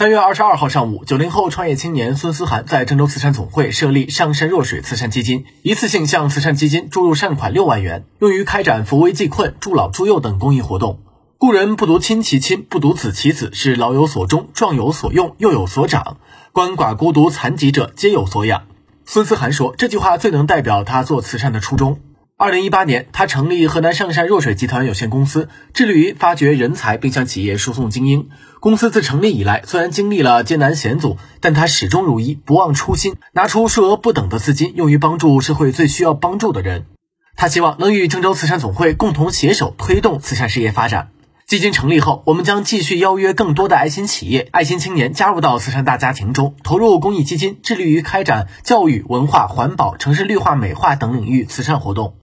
三月二十二号上午，九零后创业青年孙思涵在郑州慈善总会设立上善若水慈善基金，一次性向慈善基金注入善款六万元，用于开展扶危济困、助老助幼等公益活动。故人不独亲其亲，不独子其子，是老有所终，壮有所用，幼有所长。鳏寡孤独残疾者皆有所养。孙思涵说，这句话最能代表他做慈善的初衷。二零一八年，他成立河南上善若水集团有限公司，致力于发掘人才，并向企业输送精英。公司自成立以来，虽然经历了艰难险阻，但他始终如一，不忘初心，拿出数额不等的资金，用于帮助社会最需要帮助的人。他希望能与郑州慈善总会共同携手，推动慈善事业发展。基金成立后，我们将继续邀约更多的爱心企业、爱心青年加入到慈善大家庭中，投入公益基金，致力于开展教育、文化、环保、城市绿化美化等领域慈善活动。